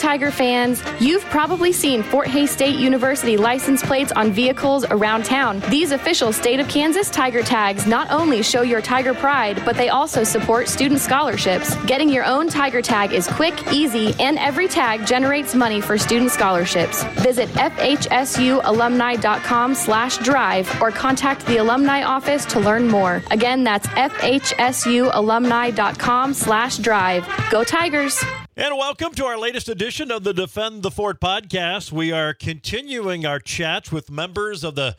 Tiger fans, you've probably seen Fort Hays State University license plates on vehicles around town. These official state of Kansas Tiger tags not only show your Tiger pride, but they also support student scholarships. Getting your own Tiger tag is quick, easy, and every tag generates money for student scholarships. Visit fhsualumni.com slash drive or contact the alumni office to learn more. Again, that's fhsualumni.com slash drive. Go Tigers! And welcome to our latest edition of the Defend the Fort podcast. We are continuing our chats with members of the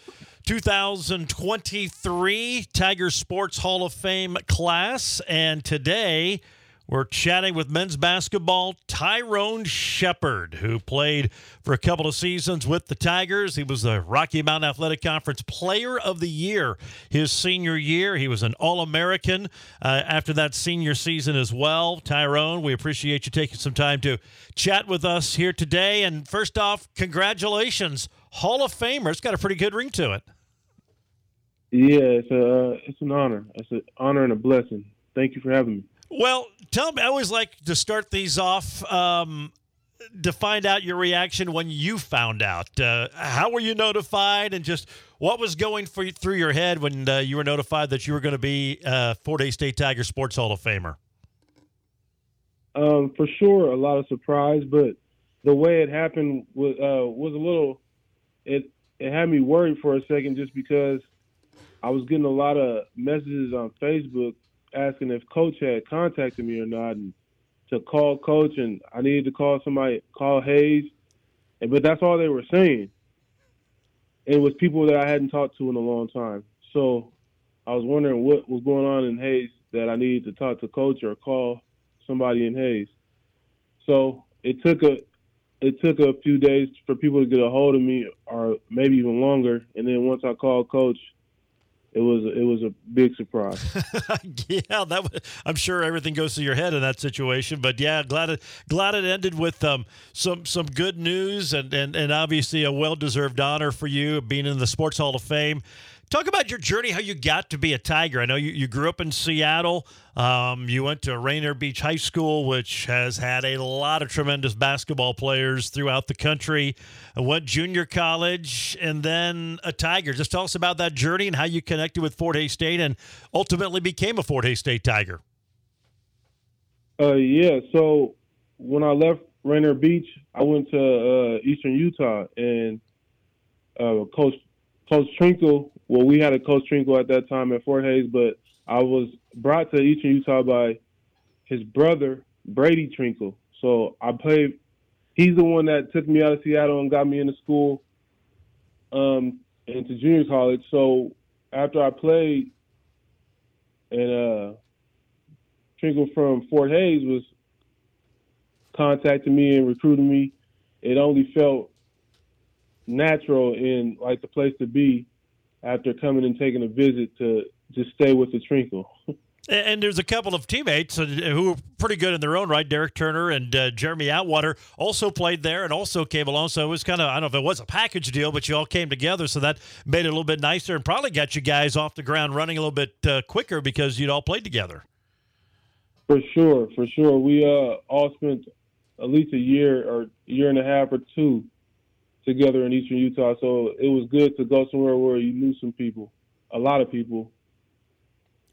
2023 Tiger Sports Hall of Fame class. And today, we're chatting with men's basketball Tyrone Shephard, who played for a couple of seasons with the Tigers. He was the Rocky Mountain Athletic Conference Player of the Year his senior year. He was an All American uh, after that senior season as well. Tyrone, we appreciate you taking some time to chat with us here today. And first off, congratulations, Hall of Famer. It's got a pretty good ring to it. Yeah, it's a uh, it's an honor. It's an honor and a blessing. Thank you for having me. Well, tell me. I always like to start these off um, to find out your reaction when you found out. Uh, how were you notified, and just what was going for through your head when uh, you were notified that you were going to be uh, Fort Hays State Tiger Sports Hall of Famer? Um, for sure, a lot of surprise, but the way it happened was uh, was a little. It it had me worried for a second, just because I was getting a lot of messages on Facebook asking if coach had contacted me or not, and to call coach, and I needed to call somebody, call Hays, and but that's all they were saying. And it was people that I hadn't talked to in a long time. So I was wondering what was going on in Hays that I needed to talk to coach or call somebody in Hays. So it took a it took a few days for people to get a hold of me, or maybe even longer. And then once I called coach, it was it was a big surprise. yeah, that was, I'm sure everything goes through your head in that situation, but yeah, glad it glad it ended with um, some some good news and, and and obviously a well deserved honor for you being in the Sports Hall of Fame. Talk about your journey, how you got to be a Tiger. I know you, you grew up in Seattle. Um, you went to Rainier Beach High School, which has had a lot of tremendous basketball players throughout the country. Went junior college and then a Tiger. Just tell us about that journey and how you connected with Fort Hays State and ultimately became a Fort Hays State Tiger. Uh, yeah. So when I left Rainier Beach, I went to uh, Eastern Utah and uh, Coach Trinkle well, we had a coach Trinkle at that time at Fort Hays, but I was brought to Eastern Utah by his brother Brady Trinkle. So I played. He's the one that took me out of Seattle and got me into school, um, into junior college. So after I played, and uh, Trinkle from Fort Hays was contacting me and recruiting me, it only felt natural and like the place to be after coming and taking a visit to just stay with the Trinkle. And there's a couple of teammates who were pretty good in their own right. Derek Turner and uh, Jeremy Atwater also played there and also came along. So it was kind of, I don't know if it was a package deal, but you all came together. So that made it a little bit nicer and probably got you guys off the ground running a little bit uh, quicker because you'd all played together. For sure. For sure. We uh, all spent at least a year or year and a half or two together in Eastern Utah. So it was good to go somewhere where you knew some people, a lot of people.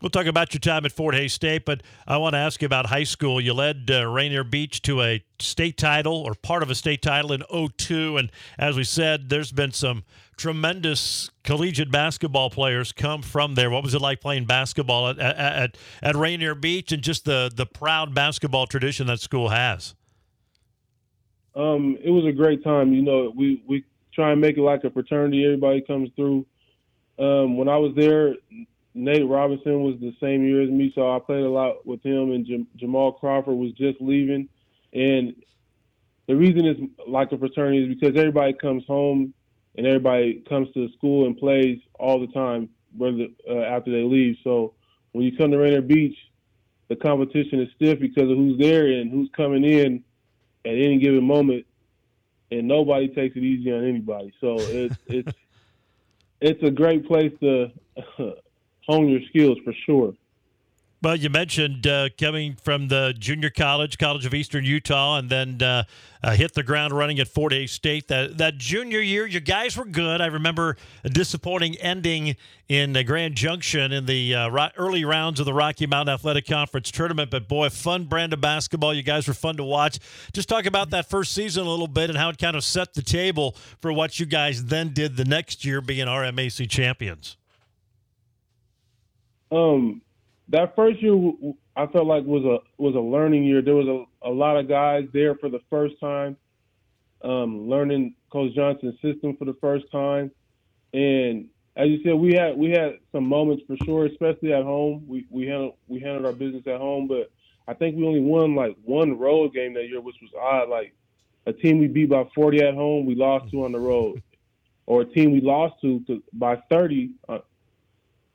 We'll talk about your time at Fort Hays State, but I want to ask you about high school. You led uh, Rainier Beach to a state title or part of a state title in 02. And as we said, there's been some tremendous collegiate basketball players come from there. What was it like playing basketball at, at, at Rainier Beach and just the, the proud basketball tradition that school has? Um, it was a great time. You know, we we try and make it like a fraternity. Everybody comes through. Um, when I was there, Nate Robinson was the same year as me, so I played a lot with him. And Jam- Jamal Crawford was just leaving, and the reason it's like a fraternity is because everybody comes home and everybody comes to school and plays all the time, whether uh, after they leave. So when you come to Rainier Beach, the competition is stiff because of who's there and who's coming in at any given moment, and nobody takes it easy on anybody. So it's it's it's a great place to hone your skills for sure. Well, you mentioned uh, coming from the junior college, College of Eastern Utah, and then uh, uh, hit the ground running at Fort Hays State. That that junior year, you guys were good. I remember a disappointing ending in Grand Junction in the uh, early rounds of the Rocky Mountain Athletic Conference tournament. But boy, fun brand of basketball. You guys were fun to watch. Just talk about that first season a little bit and how it kind of set the table for what you guys then did the next year, being RMAC champions. Um that first year I felt like was a was a learning year. There was a, a lot of guys there for the first time, um, learning Coach Johnson's system for the first time, and as you said, we had we had some moments for sure, especially at home. We we handled we handled our business at home, but I think we only won like one road game that year, which was odd. Like a team we beat by 40 at home, we lost to on the road, or a team we lost to, to by 30, uh,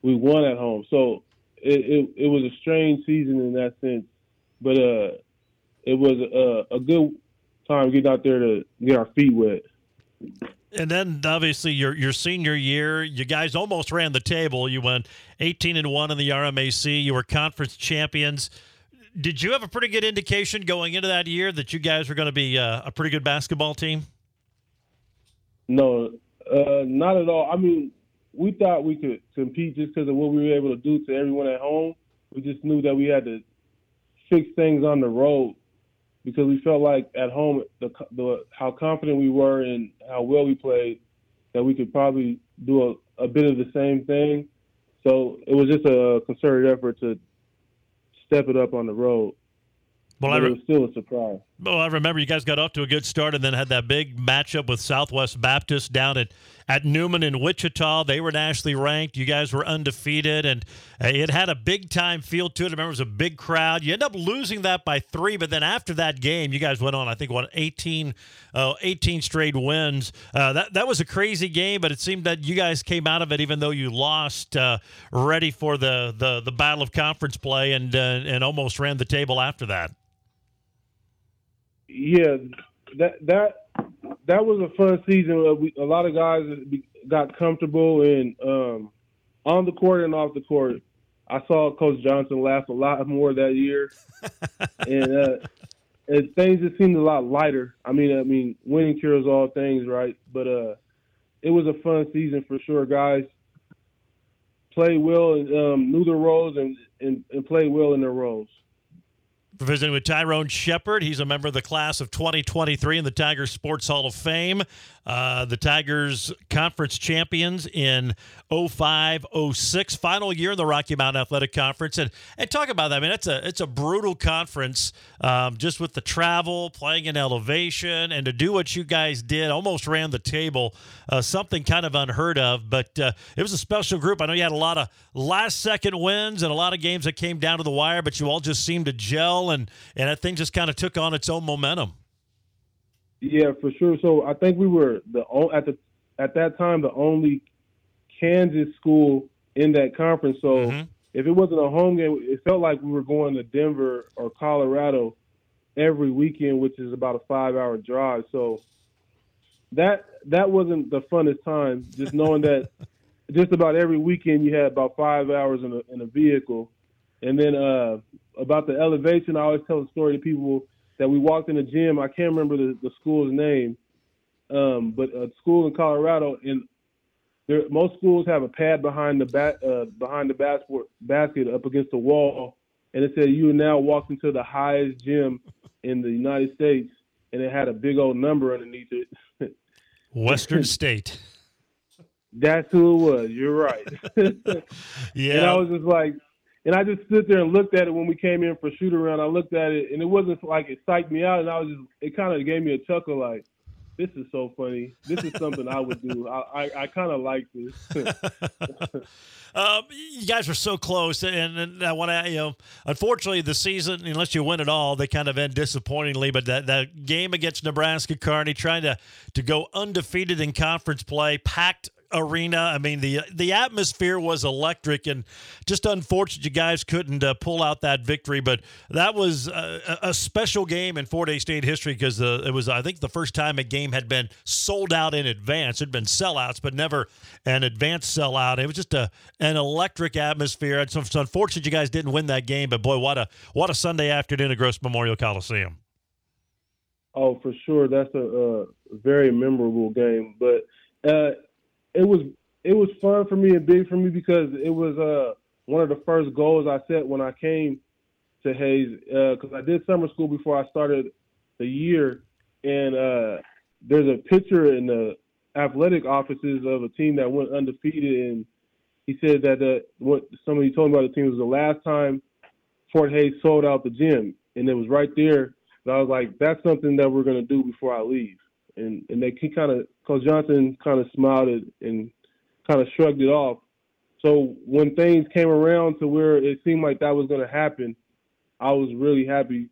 we won at home. So it, it, it was a strange season in that sense, but uh, it was a, a good time getting out there to get our feet wet. And then obviously your your senior year, you guys almost ran the table. You went 18 and 1 in the RMAC. You were conference champions. Did you have a pretty good indication going into that year that you guys were going to be uh, a pretty good basketball team? No, uh, not at all. I mean, we thought we could compete just because of what we were able to do to everyone at home. We just knew that we had to fix things on the road because we felt like at home the, the how confident we were and how well we played that we could probably do a, a bit of the same thing. So it was just a concerted effort to step it up on the road. Well, I re- it was still a surprise. Well, I remember you guys got off to a good start and then had that big matchup with Southwest Baptist down at, at Newman in Wichita. They were nationally ranked. You guys were undefeated, and it had a big time feel to it. I remember it was a big crowd. You end up losing that by three, but then after that game, you guys went on, I think, what, 18, uh, 18 straight wins. Uh, that, that was a crazy game, but it seemed that you guys came out of it, even though you lost, uh, ready for the, the, the battle of conference play and, uh, and almost ran the table after that yeah, that that that was a fun season. We, a lot of guys got comfortable and um, on the court and off the court. I saw Coach Johnson laugh a lot more that year, and, uh, and things just seemed a lot lighter. I mean, I mean, winning cures all things, right? But uh, it was a fun season for sure. Guys played well and um, knew their roles and, and, and played well in their roles. Visiting with Tyrone Shephard. He's a member of the class of 2023 in the Tigers Sports Hall of Fame. Uh, the Tigers conference champions in 05 06, final year in the Rocky Mountain Athletic Conference. And and talk about that. I mean, it's a it's a brutal conference um, just with the travel, playing in elevation, and to do what you guys did, almost ran the table, uh, something kind of unheard of. But uh, it was a special group. I know you had a lot of last second wins and a lot of games that came down to the wire, but you all just seemed to gel and, and that thing just kind of took on its own momentum. Yeah, for sure. So I think we were the at the at that time the only Kansas school in that conference. So mm-hmm. if it wasn't a home game, it felt like we were going to Denver or Colorado every weekend, which is about a five-hour drive. So that that wasn't the funnest time. Just knowing that just about every weekend you had about five hours in a in a vehicle, and then uh, about the elevation, I always tell the story to people that we walked in the gym. I can't remember the, the school's name, um, but a school in Colorado, and there, most schools have a pad behind the bat, uh, behind the basket, basket up against the wall, and it said you now walked into the highest gym in the United States, and it had a big old number underneath it. Western State. That's who it was. You're right. yeah. And I was just like, and I just stood there and looked at it when we came in for shoot around. I looked at it and it wasn't like it psyched me out, and I was just it kind of gave me a chuckle, like this is so funny. This is something I would do. I I, I kind of like this. um, you guys are so close, and, and I want to you know, unfortunately, the season unless you win it all, they kind of end disappointingly. But that that game against Nebraska Kearney, trying to to go undefeated in conference play, packed arena. I mean, the the atmosphere was electric, and just unfortunate you guys couldn't uh, pull out that victory. But that was a, a special game in Fort Hays State history because uh, it was, I think, the first time a game had been sold out in advance. It had been sellouts, but never an advanced sellout. It was just a an electric atmosphere. It's, it's unfortunate you guys didn't win that game, but boy, what a what a Sunday afternoon at Gross Memorial Coliseum. Oh, for sure, that's a, a very memorable game. But uh, it was it was fun for me and big for me because it was uh, one of the first goals I set when I came to Hays because uh, I did summer school before I started the year, and uh, there's a picture in the athletic offices of a team that went undefeated, and he said that uh, what somebody told me about the team was the last time Fort Hays sold out the gym, and it was right there. And I was like, that's something that we're gonna do before I leave. And and they kind of, Coach Johnson kind of smiled and kind of shrugged it off. So when things came around to where it seemed like that was gonna happen, I was really happy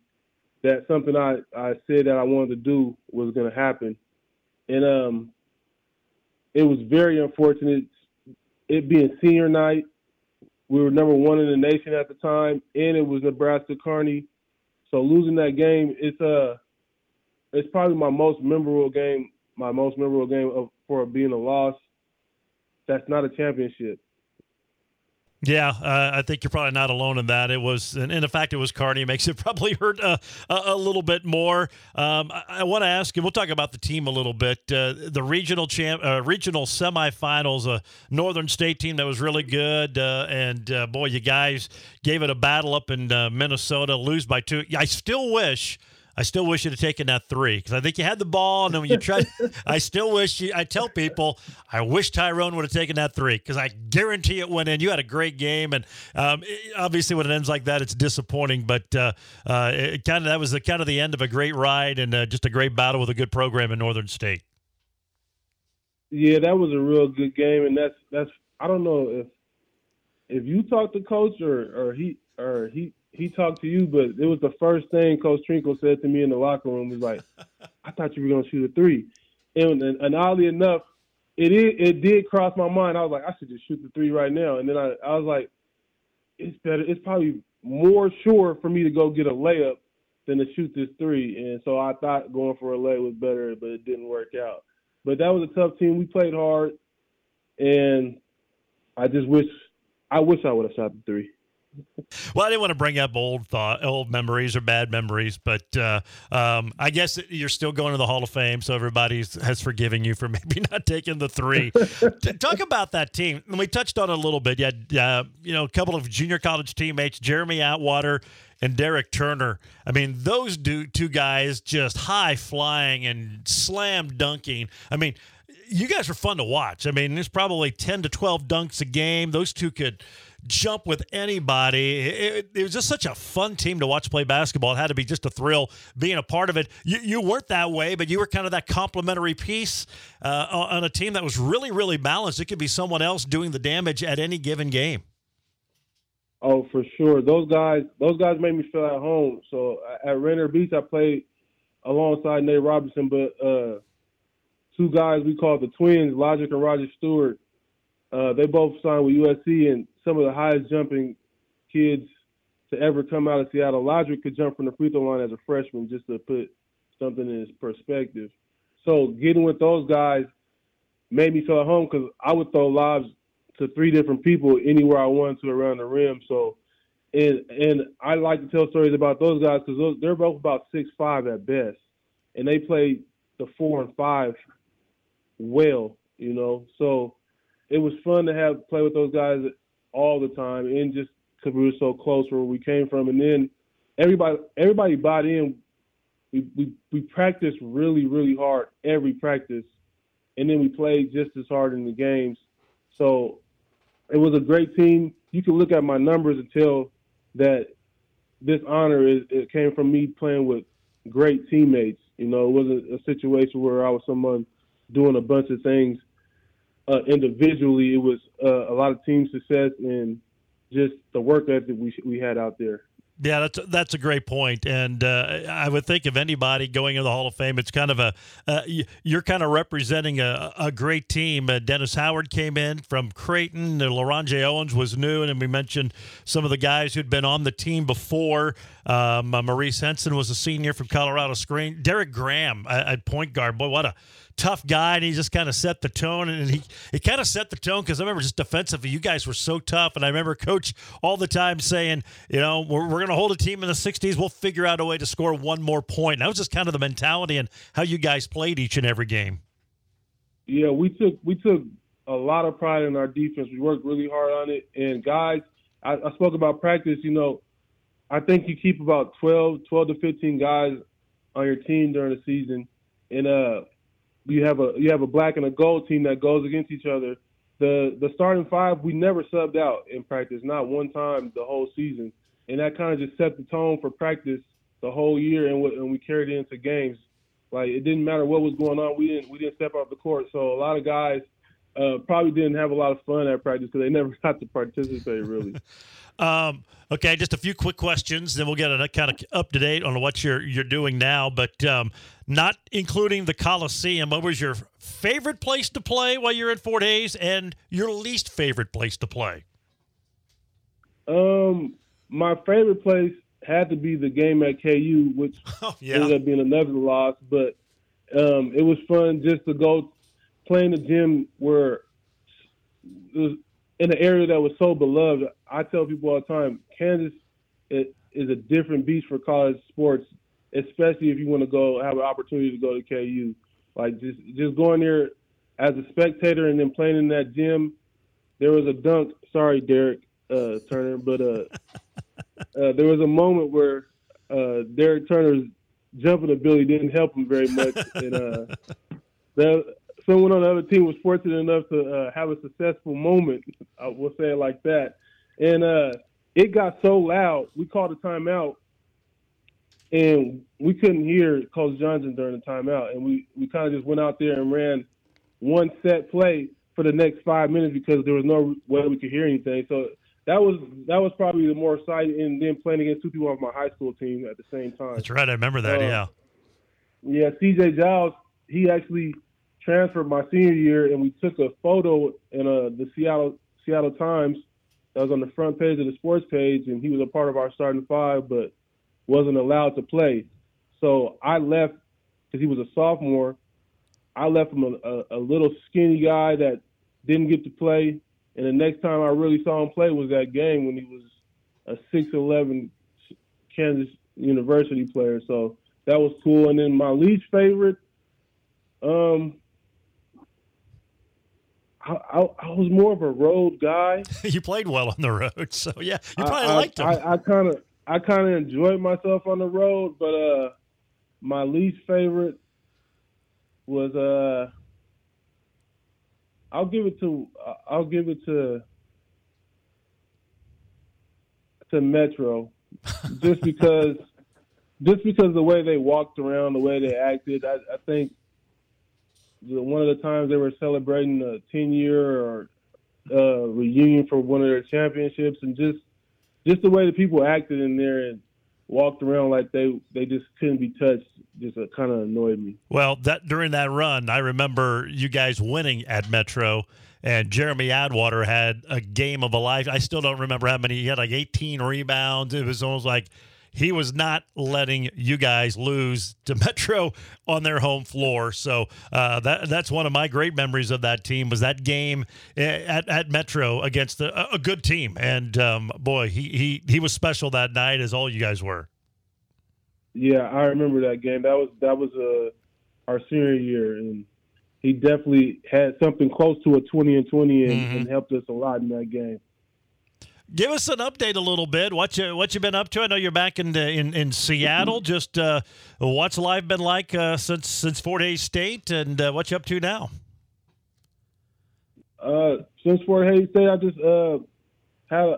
that something I I said that I wanted to do was gonna happen. And um, it was very unfortunate. It being senior night, we were number one in the nation at the time, and it was Nebraska Kearney. So losing that game, it's uh, it's probably my most memorable game, my most memorable game of, for being a loss. That's not a championship. Yeah, uh, I think you're probably not alone in that. It was, and in fact, it was Kearney. Makes it probably hurt uh, a, a, little bit more. Um, I, I want to ask you. We'll talk about the team a little bit. Uh, the regional champ, uh, regional semifinals, a Northern State team that was really good, uh, and boy, you guys gave it a battle up in Minnesota. Lose by two. I still wish I still wish you'd have taken that three because I think you had the ball, and then when you tried, I still wish you. I tell people, I wish Tyrone would have taken that three because I guarantee it went in. You had a great game, and um, it, obviously when it ends like that, it's disappointing. But uh, uh, it kind of that was the kind of the end of a great ride and uh, just a great battle with a good program in Northern State. Yeah, that was a real good game, and that's that's I don't know if if you talk to coach or or he or he he talked to you, but it was the first thing Coach Trinkle said to me in the locker room. Was like, "I thought you were going to shoot a three. And, and, and oddly enough, it is, it did cross my mind. I was like, I should just shoot the three right now. And then I, I was like, it's better. It's probably more sure for me to go get a layup than to shoot this three. And so I thought going for a lay was better, but it didn't work out. But that was a tough team. We played hard, and I just wish I wish I would have shot the three well, I didn't want to bring up old thought, old memories or bad memories, but uh, um, I guess you're still going to the Hall of Fame, so everybody has forgiven you for maybe not taking the three. Talk about that team. We touched on it a little bit. You had, uh, you know, a couple of junior college teammates, Jeremy Atwater and Derek Turner. I mean, those do, two guys just high flying and slam dunking. I mean, you guys are fun to watch. I mean, there's probably 10 to 12 dunks a game. Those two could jump with anybody. It, it, was just such a fun team to watch play basketball. It had to be just a thrill being a part of it. You, you weren't that way, but you were kind of that complementary piece uh, on a team that was really, really balanced. It could be someone else doing the damage at any given game. Oh, for sure. Those guys, those guys made me feel at home. So at Rainier Beach, I played alongside Nate Robinson, but uh, two guys we called the twins, Logic and Roger Stewart. Uh, they both signed with USC, and some of the highest jumping kids to ever come out of Seattle. Logic could jump from the free throw line as a freshman, just to put something in his perspective. So getting with those guys made me feel at home because I would throw lobs to three different people anywhere I wanted to around the rim. So, and and I like to tell stories about those guys because they're both about six five at best, and they play the four and five well, you know. So it was fun to have play with those guys all the time, and just because we were so close where we came from, and then everybody everybody bought in. We we we practiced really really hard every practice, and then we played just as hard in the games. So it was a great team. You can look at my numbers and tell that this honor is it came from me playing with great teammates. You know, it wasn't a situation where I was someone doing a bunch of things uh, individually. It was uh, a lot of team success and just the work ethic we we had out there. Yeah, that's that's a great point. and uh, I would think of anybody going into the Hall of Fame, it's kind of a uh, you're kind of representing a, a great team. Uh, Dennis Howard came in from Creighton. Uh, J. Owens was new, and we mentioned some of the guys who'd been on the team before. Um, uh, Maurice Henson was a senior from Colorado Springs. Derek Graham at point guard, boy, what a tough guy, and he just kind of set the tone. And he, he kind of set the tone because I remember just defensively, you guys were so tough. And I remember Coach all the time saying, you know, we're, we're going to hold a team in the 60s. We'll figure out a way to score one more point. And that was just kind of the mentality and how you guys played each and every game. Yeah, we took we took a lot of pride in our defense. We worked really hard on it. And guys, I, I spoke about practice. You know, I think you keep about 12, 12 to 15 guys on your team during the season. And uh, you have a you have a black and a gold team that goes against each other. The the starting five we never subbed out in practice, not one time the whole season, and that kind of just set the tone for practice the whole year, and, and we carried it into games. Like it didn't matter what was going on, we didn't we didn't step off the court. So a lot of guys uh, probably didn't have a lot of fun at practice because they never got to participate really. um, okay, just a few quick questions, then we'll get a kind of up to date on what you're you're doing now. But um, not including the Coliseum, what was your favorite place to play while you're at Fort Hays, and your least favorite place to play? Um, my favorite place had to be the game at KU, which oh, yeah. ended up being another loss. But um, it was fun just to go play in the gym where it was in an area that was so beloved. I tell people all the time, Kansas is a different beast for college sports, especially if you want to go have an opportunity to go to KU. Like just just going there as a spectator and then playing in that gym. There was a dunk. Sorry, Derek uh, Turner, but uh, uh, there was a moment where uh, Derek Turner's jumping ability didn't help him very much, and uh, that someone on the other team was fortunate enough to uh, have a successful moment. I will say it like that. And uh, it got so loud, we called a timeout, and we couldn't hear Coach Johnson during the timeout. And we, we kind of just went out there and ran one set play for the next five minutes because there was no way we could hear anything. So that was that was probably the more exciting. And then playing against two people on my high school team at the same time. That's right. I remember that. Uh, yeah. Yeah. C.J. Giles, he actually transferred my senior year, and we took a photo in uh, the Seattle Seattle Times that was on the front page of the sports page, and he was a part of our starting five, but wasn't allowed to play. So I left because he was a sophomore. I left him a, a, a little skinny guy that didn't get to play, and the next time I really saw him play was that game when he was a six eleven Kansas University player. So that was cool. And then my least favorite, um, I, I, I, was more of a road guy. you played well on the road, so yeah, you probably I, liked him. I kind of I kind of enjoyed myself on the road, but uh, my least favorite was uh, I'll give it to I'll give it to to Metro, just because just because the way they walked around, the way they acted, I, I think one of the times they were celebrating a 10 year or uh, reunion for one of their championships, and just just the way the people acted in there and walked around like they they just couldn't be touched just uh, kind of annoyed me. Well, that during that run, I remember you guys winning at Metro. And Jeremy Atwater had a game of a life. I still don't remember how many. He had like 18 rebounds. It was almost like he was not letting you guys lose to Metro on their home floor. So uh, that that's one of my great memories of that team was that game at, at Metro against a, a good team. And um, boy, he, he he was special that night, as all you guys were. Yeah, I remember that game. That was that was uh, our senior year, and he definitely had something close to a twenty and twenty, and, mm-hmm. and helped us a lot in that game give us an update a little bit. What you what you been up to? I know you're back in in, in Seattle. Just uh, what's life been like uh, since since Fort Hays State, and uh, what you up to now? Uh, since Fort Hays State, I just uh, had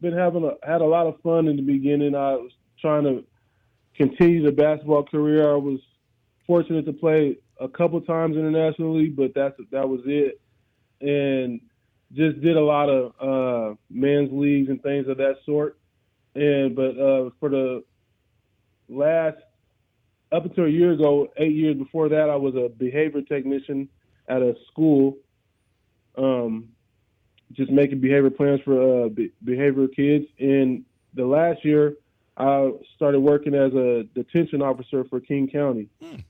been having a, had a lot of fun in the beginning. I was trying to continue the basketball career. I was fortunate to play a couple times internationally, but that's that was it. And just did a lot of uh, men's leagues and things of that sort. and but uh, for the last up until a year ago, eight years before that, I was a behavior technician at a school, um, just making behavior plans for uh, be- behavioral kids. And the last year, I started working as a detention officer for King County. Hmm.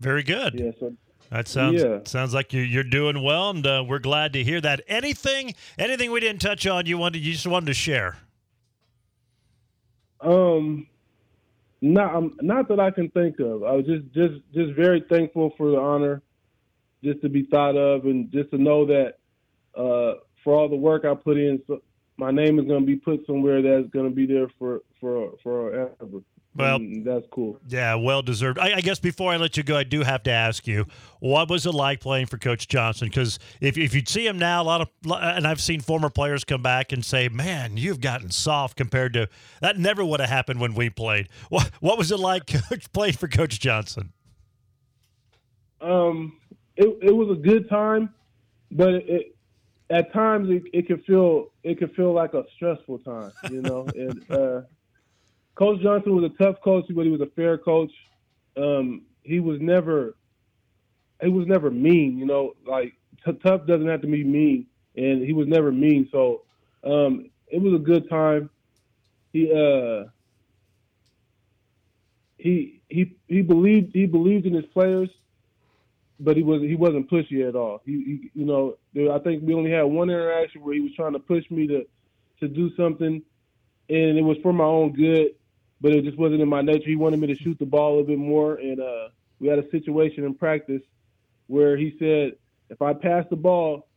Very good. Yeah, so that sounds yeah. sounds like you're you're doing well, and uh, we're glad to hear that. Anything anything we didn't touch on, you wanted you just wanted to share. Um, not um, not that I can think of. I was just just just very thankful for the honor, just to be thought of, and just to know that uh, for all the work I put in, so my name is going to be put somewhere that's going to be there for for forever. Well, and that's cool. Yeah, well deserved. I, I, guess before I let you go, I do have to ask you, what was it like playing for Coach Johnson? Because if, if you'd see him now, a lot of, and I've seen former players come back and say, "Man, you've gotten soft compared to that. Never would have happened when we played." What What was it like playing for Coach Johnson? Um, it it was a good time, but it, at times it, it could feel it could feel like a stressful time, you know. and uh, Coach Johnson was a tough coach, but he was a fair coach. Um, he was never he was never mean, you know. Like t- tough doesn't have to be mean, and he was never mean. So um, it was a good time. He uh, he he he believed he believed in his players but he was he wasn't pushy at all. He, he you know, I think we only had one interaction where he was trying to push me to to do something, and it was for my own good, but it just wasn't in my nature. He wanted me to shoot the ball a little bit more, and uh, we had a situation in practice where he said, if I pass the ball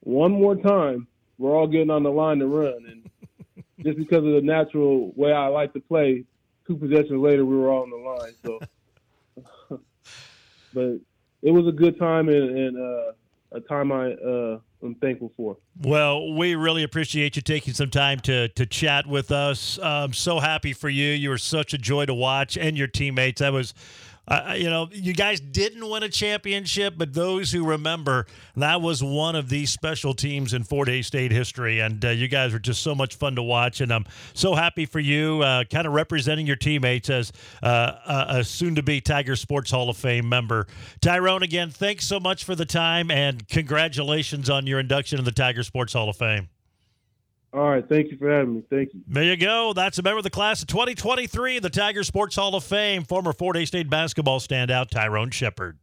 one more time, we're all getting on the line to run, and just because of the natural way I like to play, two possessions later we were all on the line. So, but it was a good time and, and uh, a time I uh, am thankful for. Well, we really appreciate you taking some time to to chat with us. I'm so happy for you. You were such a joy to watch, and your teammates. That was uh, you know, you guys didn't win a championship, but those who remember, that was one of these special teams in Fort Hays State history. And uh, you guys were just so much fun to watch. And I'm so happy for you, uh, kind of representing your teammates as uh, a soon to be Tiger Sports Hall of Fame member. Tyrone, again, thanks so much for the time and congratulations on your induction in the Tiger Sports Hall of Fame. All right. Thank you for having me. Thank you. There you go. That's a member of the class of 2023, the Tiger Sports Hall of Fame, former Fort Hays State basketball standout Tyrone Shephard.